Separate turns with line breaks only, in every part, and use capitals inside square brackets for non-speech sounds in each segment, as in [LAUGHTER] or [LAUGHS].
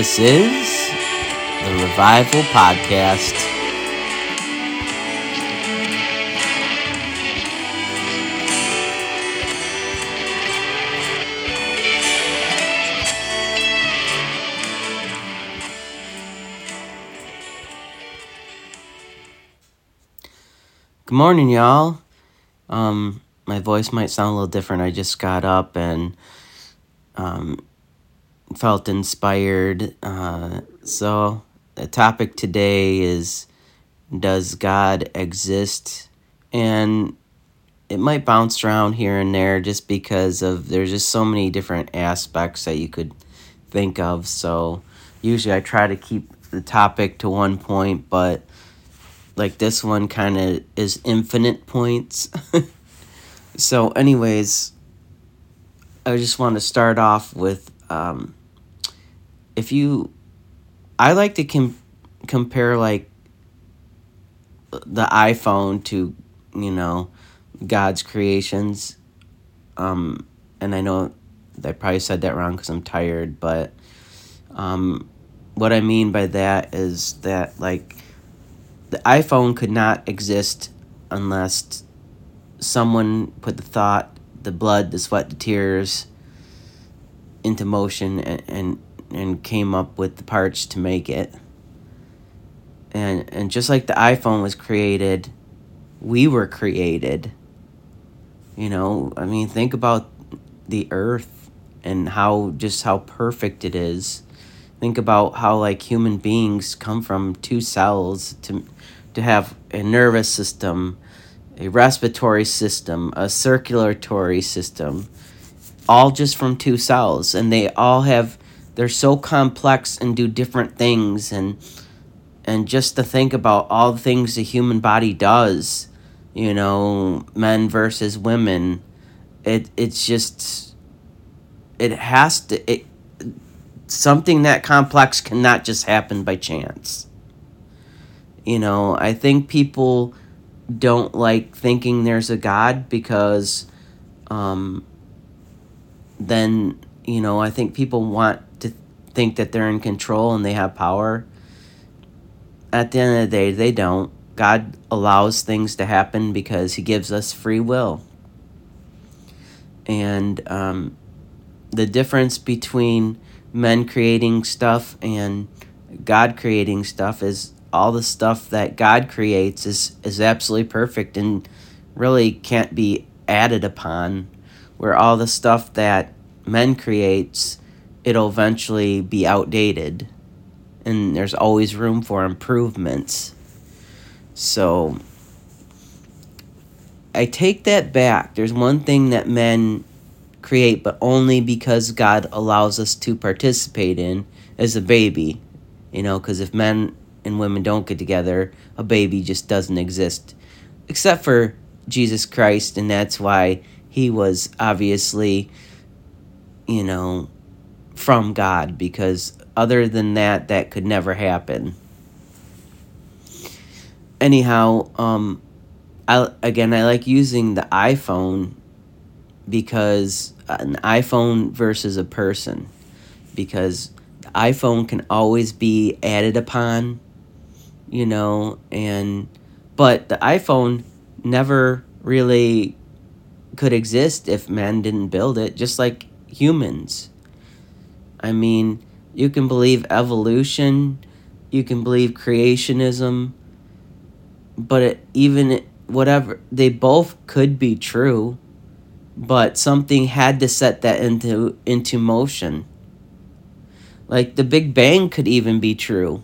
This is the Revival Podcast. Good morning, y'all. Um, my voice might sound a little different. I just got up and um, felt inspired. Uh, so, the topic today is Does God exist? And it might bounce around here and there just because of there's just so many different aspects that you could think of. So, usually I try to keep the topic to one point, but like this one kind of is infinite points. [LAUGHS] so, anyways, I just want to start off with um, if you, I like to com- compare like the iPhone to, you know, God's creations. Um, and I know I probably said that wrong because I'm tired, but um, what I mean by that is that like the iPhone could not exist unless someone put the thought, the blood, the sweat, the tears into motion and, and and came up with the parts to make it. And and just like the iPhone was created, we were created. You know, I mean, think about the earth and how just how perfect it is. Think about how like human beings come from two cells to to have a nervous system, a respiratory system, a circulatory system, all just from two cells and they all have they're so complex and do different things and and just to think about all the things the human body does you know men versus women it it's just it has to it something that complex cannot just happen by chance. You know i think people don't like thinking there's a god because um then you know i think people want think that they're in control and they have power. At the end of the day they don't. God allows things to happen because he gives us free will. And um, the difference between men creating stuff and god creating stuff is all the stuff that god creates is, is absolutely perfect and really can't be added upon. Where all the stuff that men creates it'll eventually be outdated and there's always room for improvements. So i take that back. There's one thing that men create but only because god allows us to participate in as a baby you know because if men and women don't get together a baby just doesn't exist. Except for jesus christ and that's why he was obviously, you know, from God because other than that, that could never happen. Anyhow, um, I again I like using the iPhone because an iPhone versus a person because the iPhone can always be added upon, you know, and but the iPhone never really could exist if man didn't build it, just like humans. I mean, you can believe evolution, you can believe creationism, but it, even whatever, they both could be true, but something had to set that into into motion. Like the Big Bang could even be true.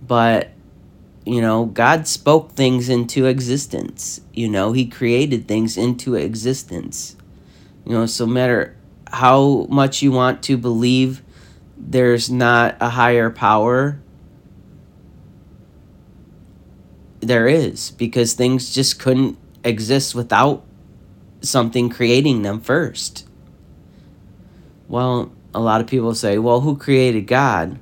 But you know, God spoke things into existence. You know, He created things into existence. You know, so matter how much you want to believe there's not a higher power, there is, because things just couldn't exist without something creating them first. Well, a lot of people say, well, who created God?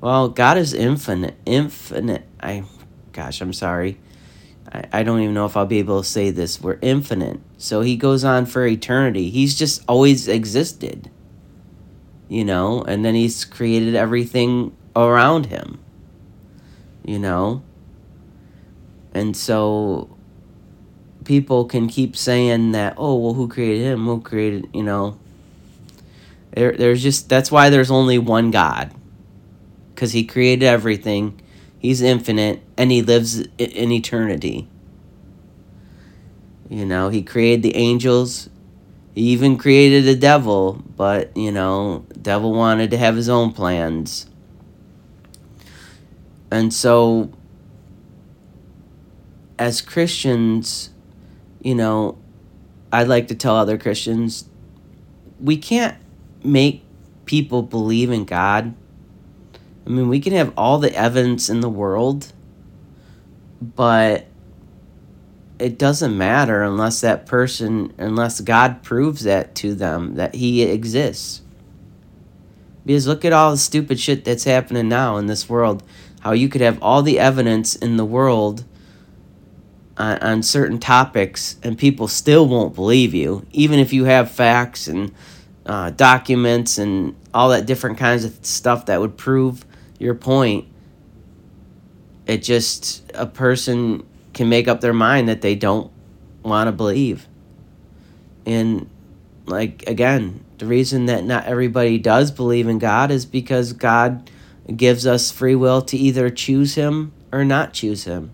Well, God is infinite. Infinite. I, gosh, I'm sorry. I, I don't even know if I'll be able to say this. We're infinite. So he goes on for eternity. He's just always existed. you know, and then he's created everything around him, you know. And so people can keep saying that, oh, well, who created him? Who created, you know. There, there's just, that's why there's only one God. Because he created everything, he's infinite, and he lives in eternity. You know, he created the angels, he even created the devil, but, you know, devil wanted to have his own plans. And so, as Christians, you know, I'd like to tell other Christians we can't make people believe in God. I mean, we can have all the evidence in the world, but it doesn't matter unless that person, unless God proves that to them, that He exists. Because look at all the stupid shit that's happening now in this world. How you could have all the evidence in the world on, on certain topics and people still won't believe you, even if you have facts and uh, documents and all that different kinds of stuff that would prove your point. It just, a person can make up their mind that they don't want to believe. And, like, again, the reason that not everybody does believe in God is because God gives us free will to either choose Him or not choose Him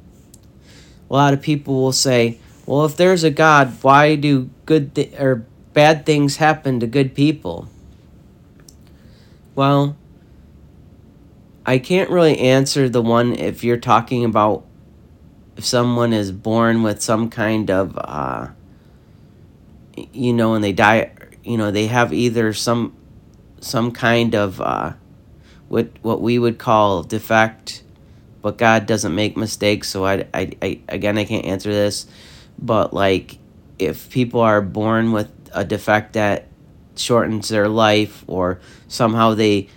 a lot of people will say, well, if there's a God, why do good th- or bad things happen to good people? Well, I can't really answer the one if you're talking about if someone is born with some kind of, uh, you know, and they die, you know, they have either some some kind of uh, what what we would call defect but God doesn't make mistakes. So I, I, I again, I can't answer this. But like, if people are born with a defect that shortens their life, or somehow they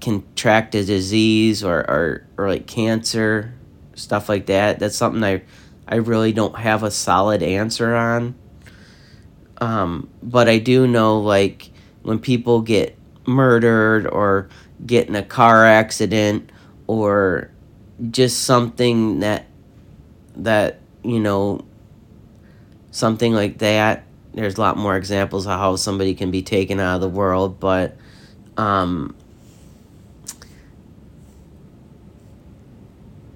contract a disease or, or, or like cancer, stuff like that, that's something I, I really don't have a solid answer on. Um, but I do know like when people get murdered or get in a car accident or just something that that you know something like that there's a lot more examples of how somebody can be taken out of the world but um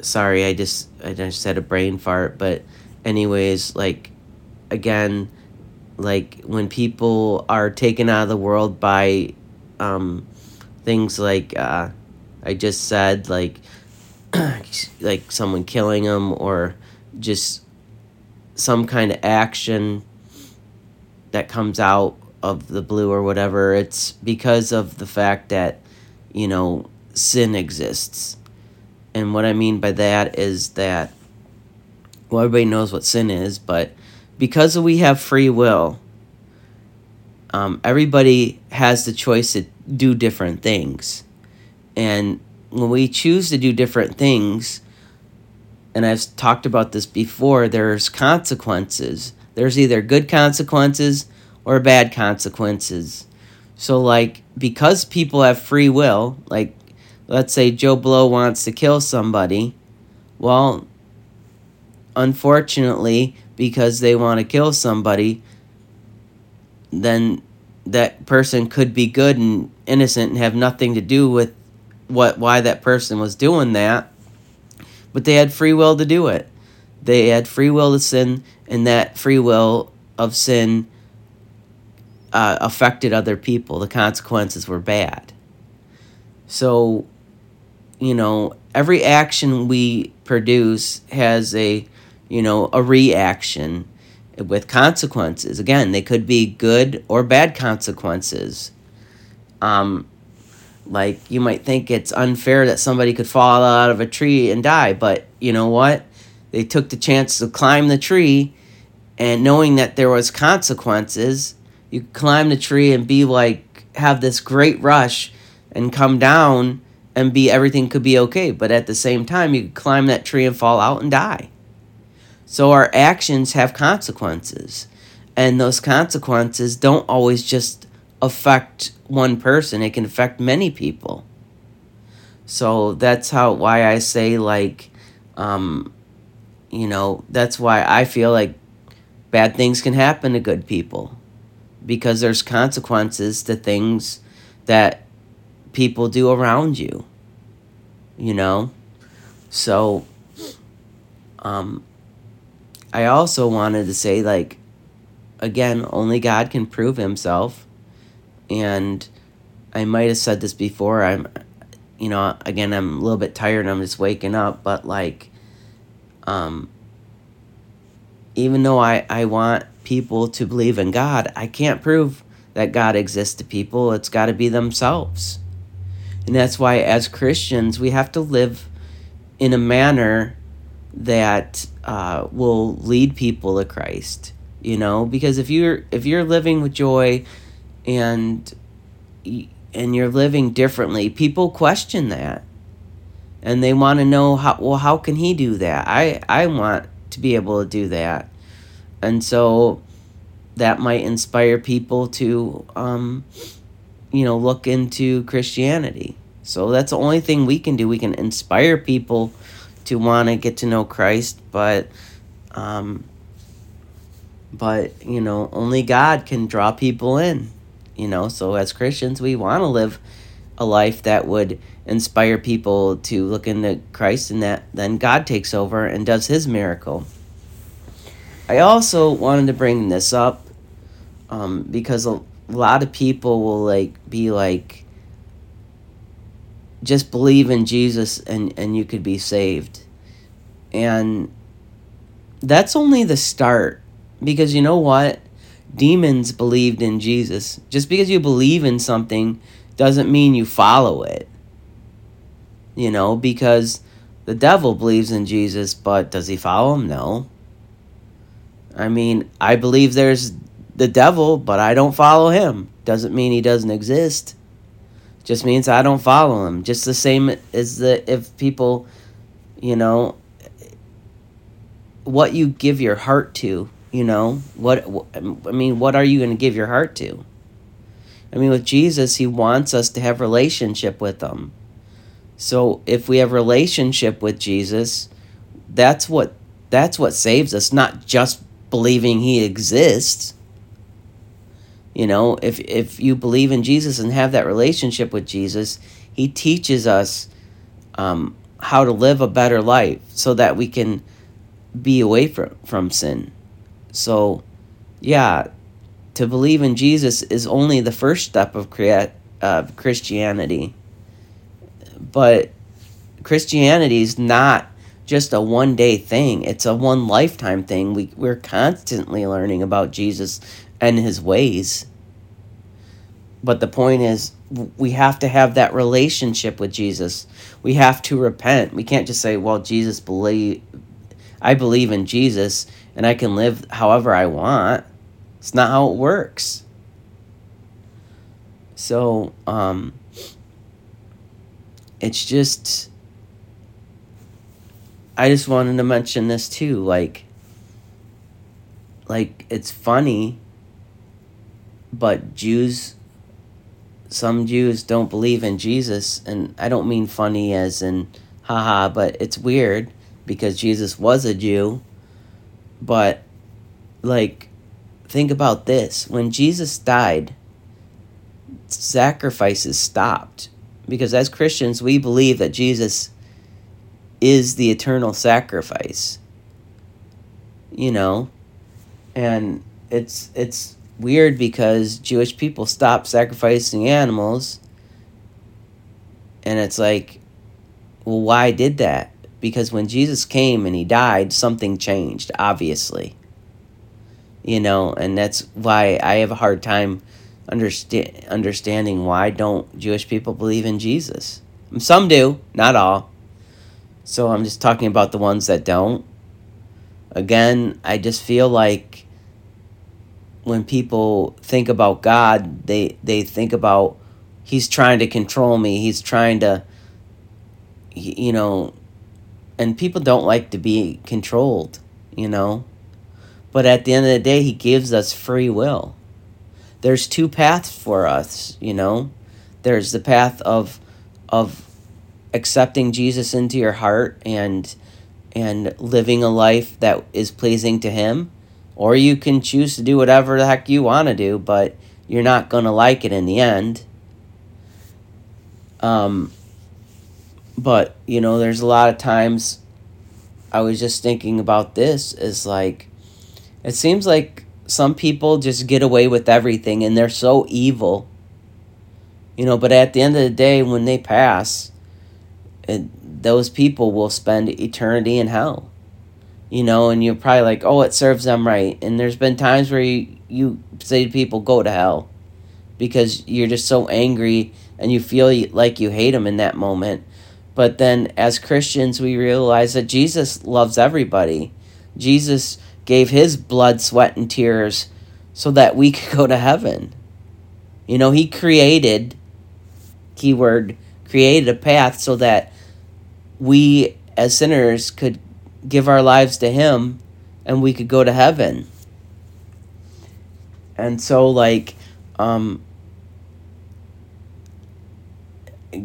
sorry i just i just had a brain fart but anyways like again like when people are taken out of the world by um things like uh i just said like [CLEARS THROAT] like someone killing them or just some kind of action that comes out of the blue or whatever it's because of the fact that you know sin exists and what i mean by that is that well everybody knows what sin is but because we have free will um, everybody has the choice to do different things and when we choose to do different things, and I've talked about this before, there's consequences. There's either good consequences or bad consequences. So, like, because people have free will, like, let's say Joe Blow wants to kill somebody, well, unfortunately, because they want to kill somebody, then that person could be good and innocent and have nothing to do with what why that person was doing that, but they had free will to do it. They had free will to sin, and that free will of sin uh, affected other people. The consequences were bad. So, you know, every action we produce has a, you know, a reaction with consequences. Again, they could be good or bad consequences. Um, like, you might think it's unfair that somebody could fall out of a tree and die, but you know what? They took the chance to climb the tree, and knowing that there was consequences, you climb the tree and be like, have this great rush and come down and be everything could be okay. But at the same time, you could climb that tree and fall out and die. So our actions have consequences. And those consequences don't always just affect one person, it can affect many people. So that's how why I say like um you know, that's why I feel like bad things can happen to good people because there's consequences to things that people do around you. You know? So um I also wanted to say like again, only God can prove himself and I might have said this before. I'm you know, again, I'm a little bit tired I'm just waking up, but like um even though I I want people to believe in God, I can't prove that God exists to people. It's got to be themselves. And that's why, as Christians, we have to live in a manner that uh, will lead people to Christ. You know, because if you're if you're living with joy, and and you're living differently, people question that, and they want to know how. Well, how can he do that? I I want to be able to do that, and so that might inspire people to um, you know look into christianity. So that's the only thing we can do. We can inspire people to want to get to know christ but um, but you know only god can draw people in you know? So as christians we want to live a life that would inspire people to look into christ and that then god takes over and does his miracle. I also wanted to bring this up um, because a lot of people will like be like just believe in jesus and and you could be saved. And that's only the start because you know what? Demons believed in jesus. Just because you believe in something doesn't mean you follow it. You know because the devil believes in jesus but does he follow him? No. I mean i believe there's the devil, but I don't follow him. Doesn't mean he doesn't exist. Just means I don't follow him. Just the same as the if people, you know, what you give your heart to, you know, what I mean, what are you going to give your heart to? I mean, with Jesus, he wants us to have relationship with him. So if we have relationship with Jesus, that's what that's what saves us, not just believing he exists. You know, if if you believe in Jesus and have that relationship with Jesus, He teaches us um, how to live a better life so that we can be away from from sin. So, yeah, to believe in Jesus is only the first step of create of Christianity. But Christianity is not just a one day thing. It's a one lifetime thing. We we're constantly learning about Jesus and his ways. But the point is, we have to have that relationship with Jesus. We have to repent. We can't just say, "Well, Jesus believe I believe in Jesus and I can live however I want." It's not how it works. So, um it's just I just wanted to mention this too like like it's funny but Jews, some Jews don't believe in Jesus, and I don't mean funny as in haha, but it's weird because Jesus was a Jew. But, like, think about this when Jesus died, sacrifices stopped. Because as Christians, we believe that Jesus is the eternal sacrifice. You know? And it's it's weird because Jewish people stopped sacrificing animals. And it's like, well, why did that? Because when Jesus came and he died, something changed, obviously. You know, and that's why I have a hard time understand understanding why don't Jewish people believe in Jesus. Some do, not all. So I'm just talking about the ones that don't. Again, I just feel like when people think about God, they they think about he's trying to control me. He's trying to you know and people don't like to be controlled, you know. But at the end of the day, he gives us free will. there's two paths for us, you know. There's the path of of accepting Jesus into your heart and and living a life that is pleasing to him or you can choose to do whatever the heck you want to do but you're not going to like it in the end. Um but you know there's a lot of times i was just thinking about this is like it seems like some people just get away with everything and they're so evil. You know but at the end of the day when they pass it, those people will spend eternity in hell you know and you're probably like oh it serves them right. And there's been times where you, you say to people go to hell because you're just so angry and you feel like you hate them in that moment. But then as christians we realize that jesus loves everybody. Jesus gave his blood sweat and tears so that we could go to heaven. You know he created keyword created a path so that we as sinners could give our lives to him and we could go to heaven. And so like um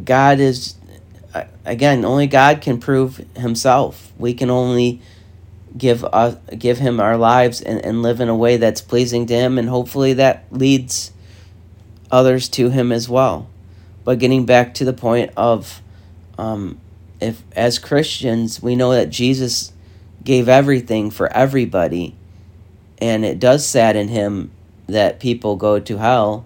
god is again only god can prove himself. We can only give us give him our lives and, and live in a way that's pleasing to him and hopefully that leads others to him as well. But getting back to the point of um, if as Christians we know that Jesus gave everything for everybody and it does sadden him that people go to hell,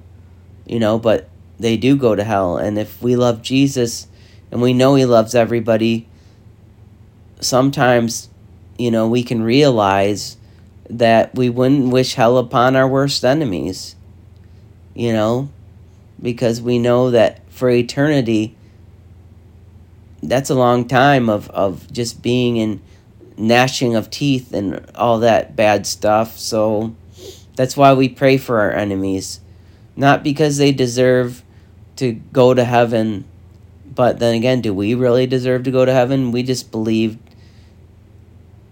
you know, but they do go to hell. And if we love Jesus and we know he loves everybody sometimes you know we can realize that we wouldn't wish hell upon our worst enemies you know because we know that for eternity that's a long time of, of just being in gnashing of teeth and all that bad stuff. So that's why we pray for our enemies. Not because they deserve to go to heaven, but then again, do we really deserve to go to heaven? We just believe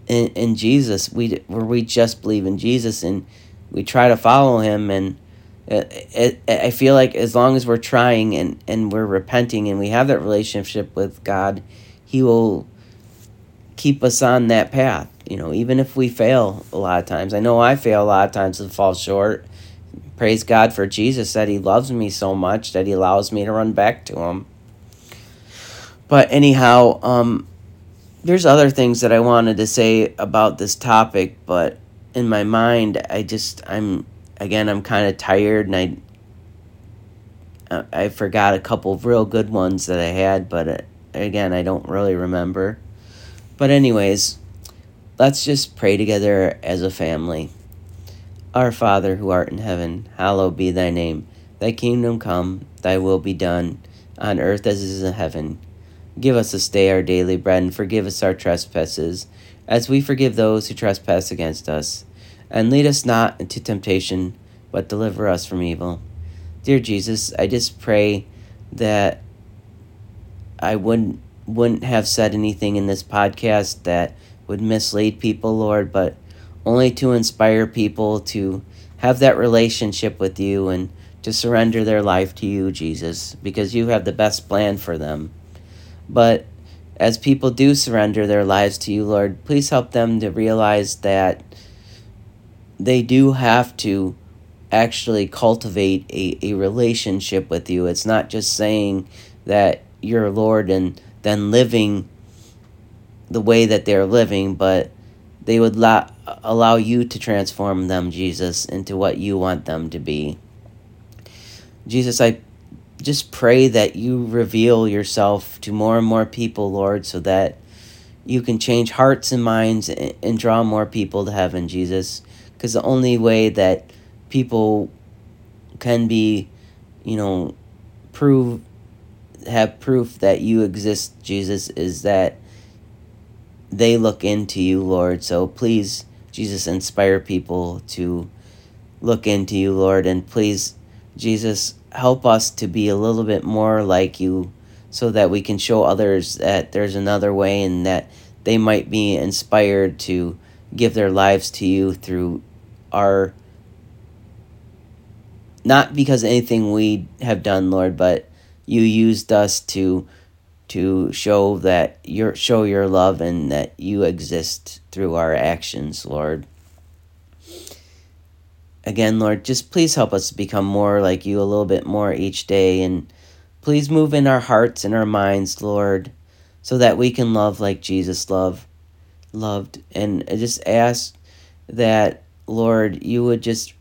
in, in Jesus. We where we just believe in Jesus and we try to follow him and it, I feel like as long as we're trying and, and we're repenting and we have that relationship with God, He will keep us on that path. You know, even if we fail a lot of times. I know I fail a lot of times and fall short. Praise God for Jesus that He loves me so much that He allows me to run back to Him. But anyhow, um, there's other things that I wanted to say about this topic, but in my mind, I just I'm again, I'm kind of tired and I I forgot a couple of real good ones that I had, but uh, again, I don't really remember. But anyways, let's just pray together as a family. Our Father who art in heaven, hallowed be thy name. Thy kingdom come, thy will be done, on earth as it is in heaven. Give us this day our daily bread, and forgive us our trespasses, as we forgive those who trespass against us and lead us not into temptation, but deliver us from evil. Dear Jesus, I just pray that I wouldn't wouldn't have said anything in this podcast that would mislead people, Lord, but only to inspire people to have that relationship with you and to surrender their life to you, Jesus, because you have the best plan for them. But as people do surrender their lives to you, Lord, please help them to realize that they do have to actually cultivate a, a relationship with you. It's not just saying that you're Lord and then living the way that they're living, but they would la- allow you to transform them, Jesus, into what you want them to be. Jesus, I just pray that you reveal yourself to more and more people, Lord, so that you can change hearts and minds and, and draw more people to heaven, Jesus because the only way that people can be, you know, prove have proof that you exist, Jesus, is that they look into you, Lord. So please, Jesus, inspire people to look into you, Lord, and please, Jesus, help us to be a little bit more like you so that we can show others that there's another way and that they might be inspired to give their lives to you through our not because anything we have done, Lord, but you used us to to show that your show your love and that you exist through our actions, Lord. Again, Lord, just please help us become more like you a little bit more each day and please move in our hearts and our minds, Lord, so that we can love like Jesus loved loved and I just ask that Lord, you would just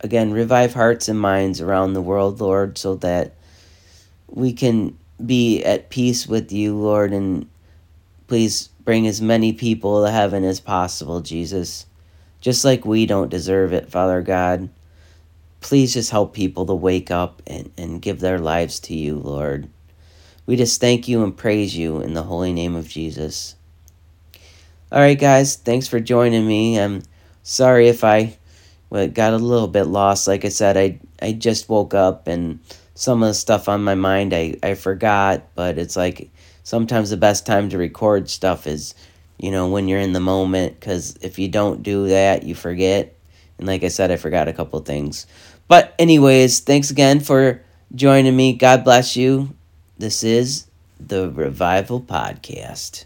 again revive hearts and minds around the world, Lord, so that we can be at peace with you, Lord, and please bring as many people to heaven as possible, Jesus. Just like we don't deserve it, Father God. Please just help people to wake up and, and give their lives to you, Lord. We just thank you and praise you in the holy name of Jesus. All right, guys, thanks for joining me. I'm sorry if I well, got a little bit lost. Like I said, I I just woke up and some of the stuff on my mind I, I forgot, but it's like sometimes the best time to record stuff is, you know, when you're in the moment, because if you don't do that, you forget. And like I said, I forgot a couple things. But, anyways, thanks again for joining me. God bless you. This is the Revival Podcast.